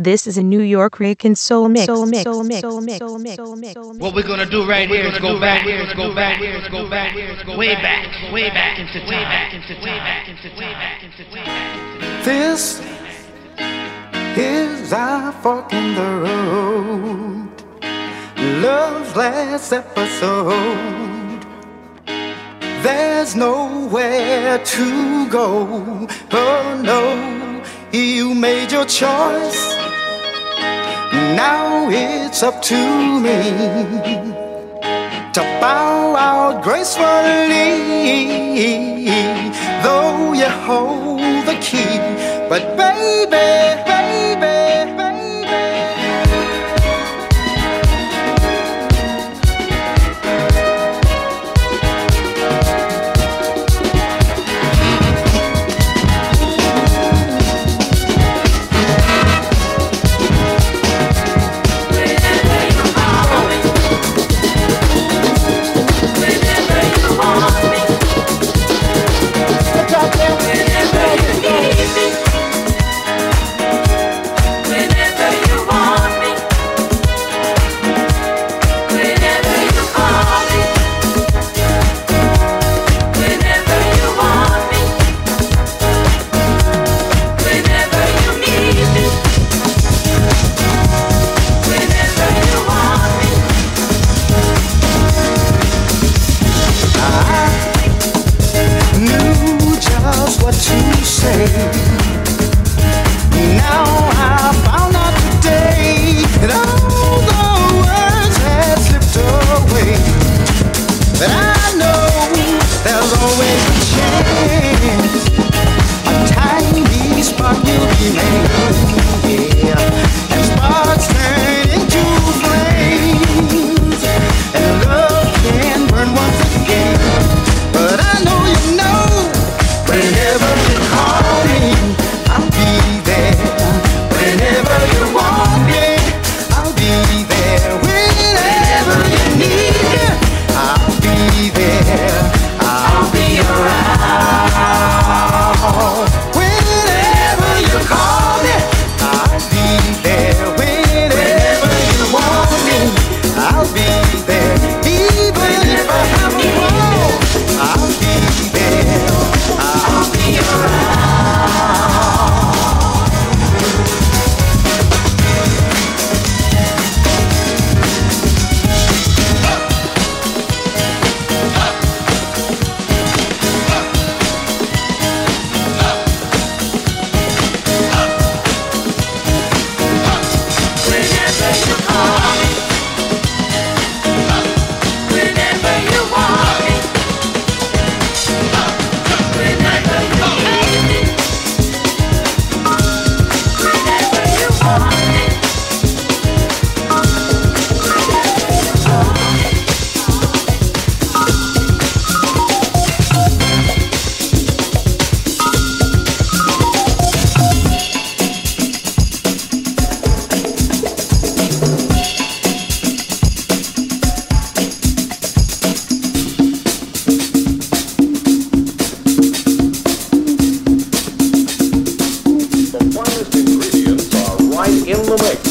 This is a New York Rican soul mix. Soul mix. Soul mix. Soul mix. Soul mix. Soul mix. What we're gonna do right here is go back, go back, go back, way back, way back into way back into way back into way back into way back. This is our fork in the road. Love's last episode. There's nowhere to go. Oh no, you made your choice. Now it's up to me to bow out gracefully. Though you hold the key, but baby, baby, Whenever in the mix.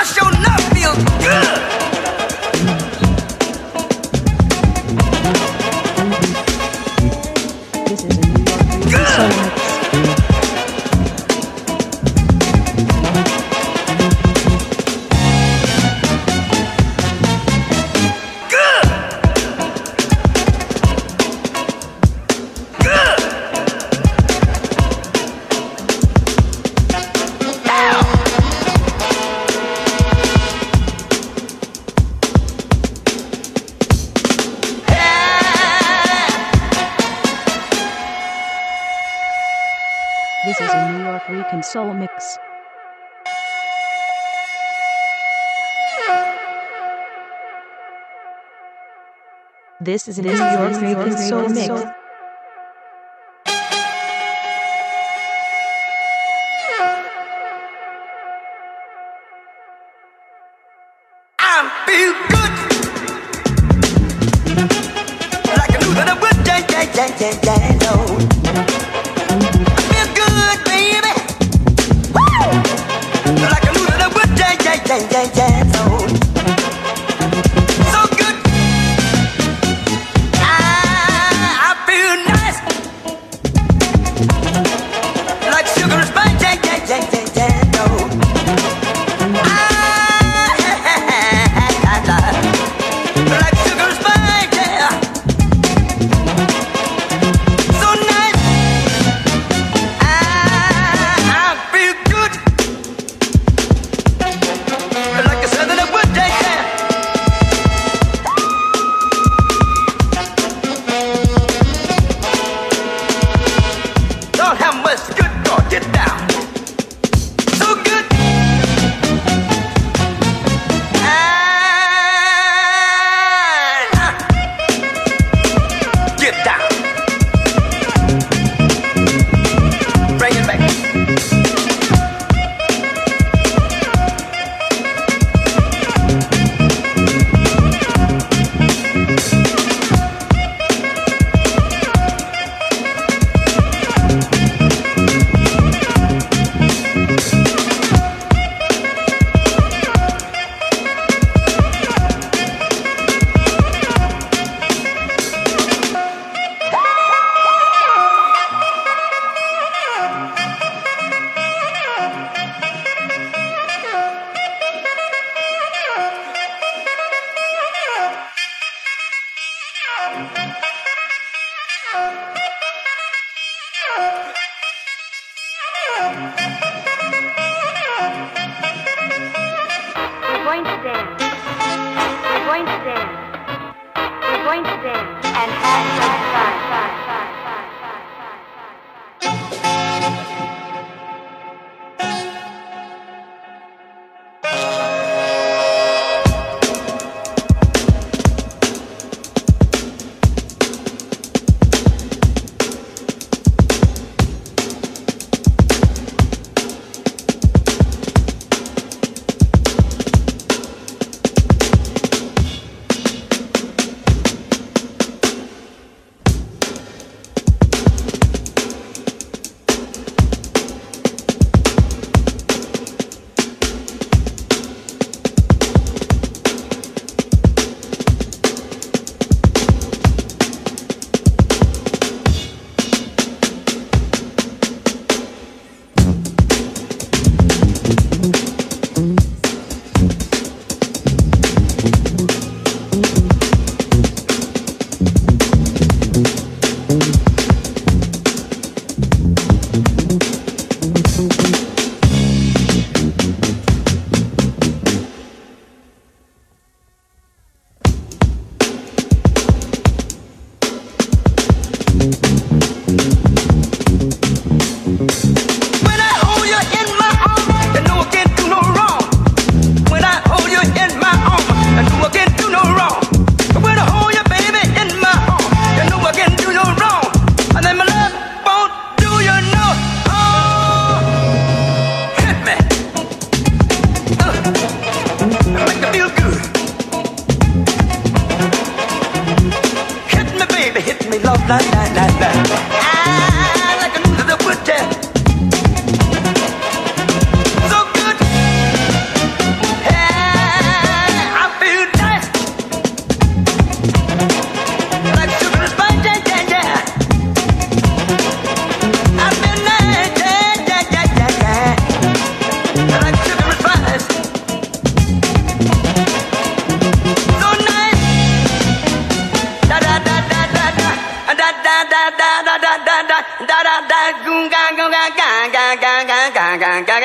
I sure enough feel good. This is an New York Soul Mix. going to dance. We're going to dance. We're going to dance and have fun.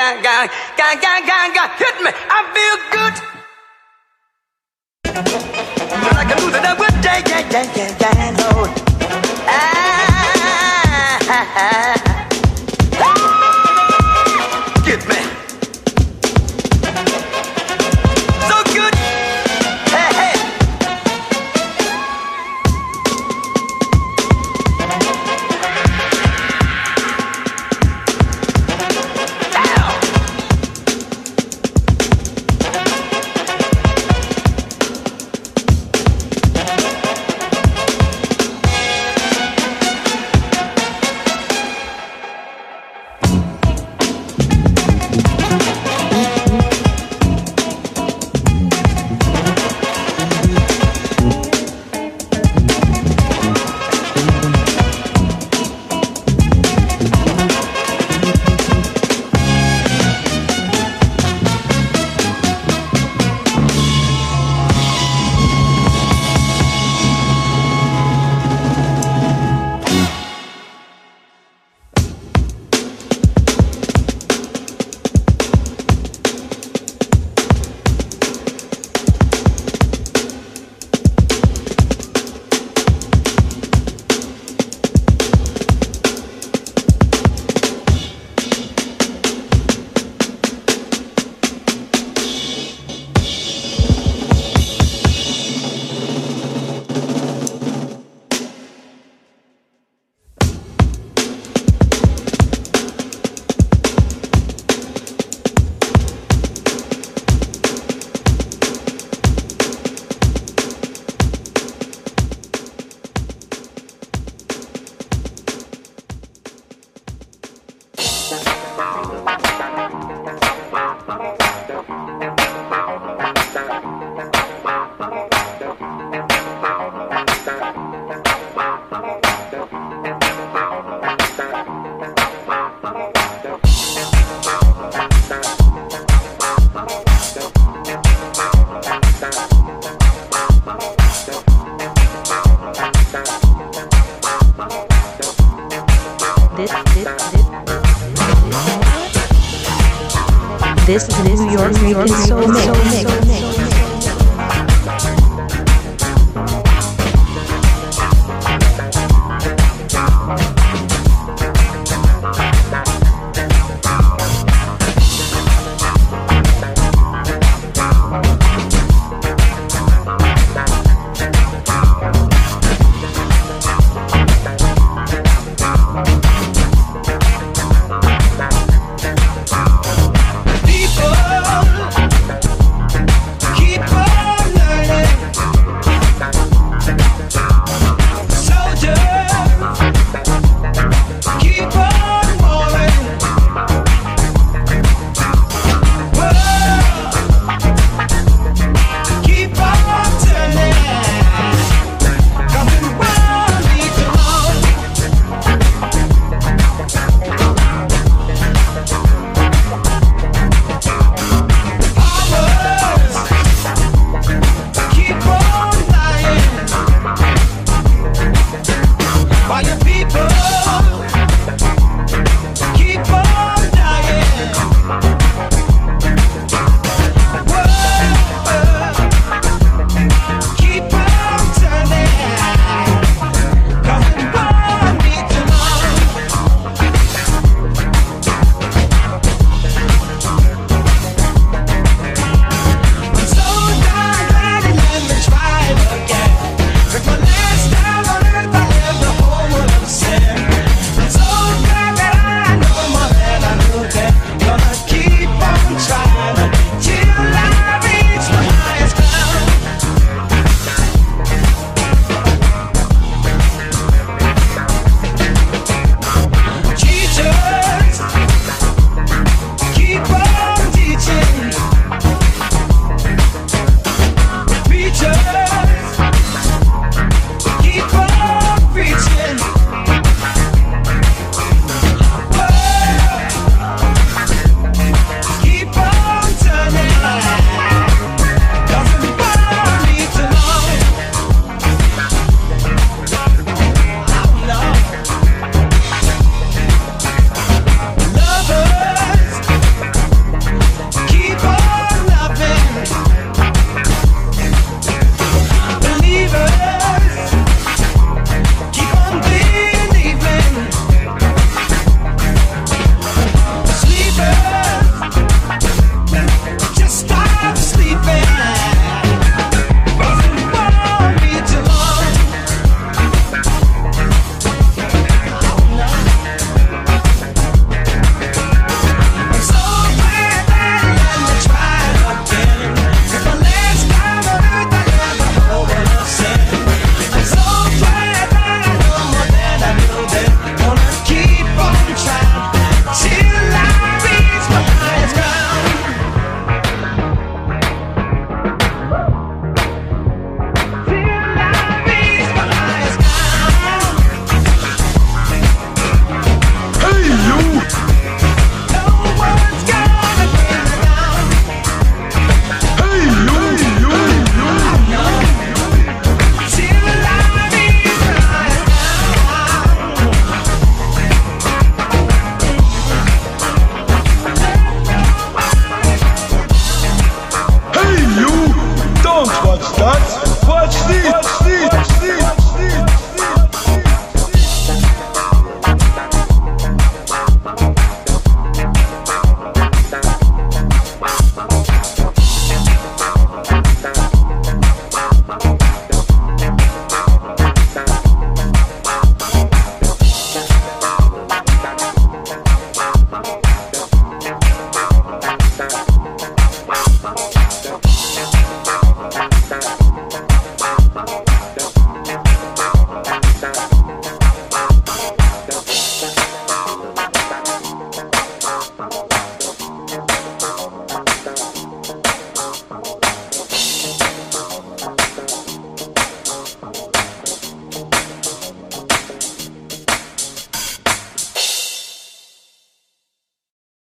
gang, gang, gang, gang, gang, gang, hit me, I feel good. Well, I can do that with yeah, yeah, gang, gang. Oh. Ah, ha, ha.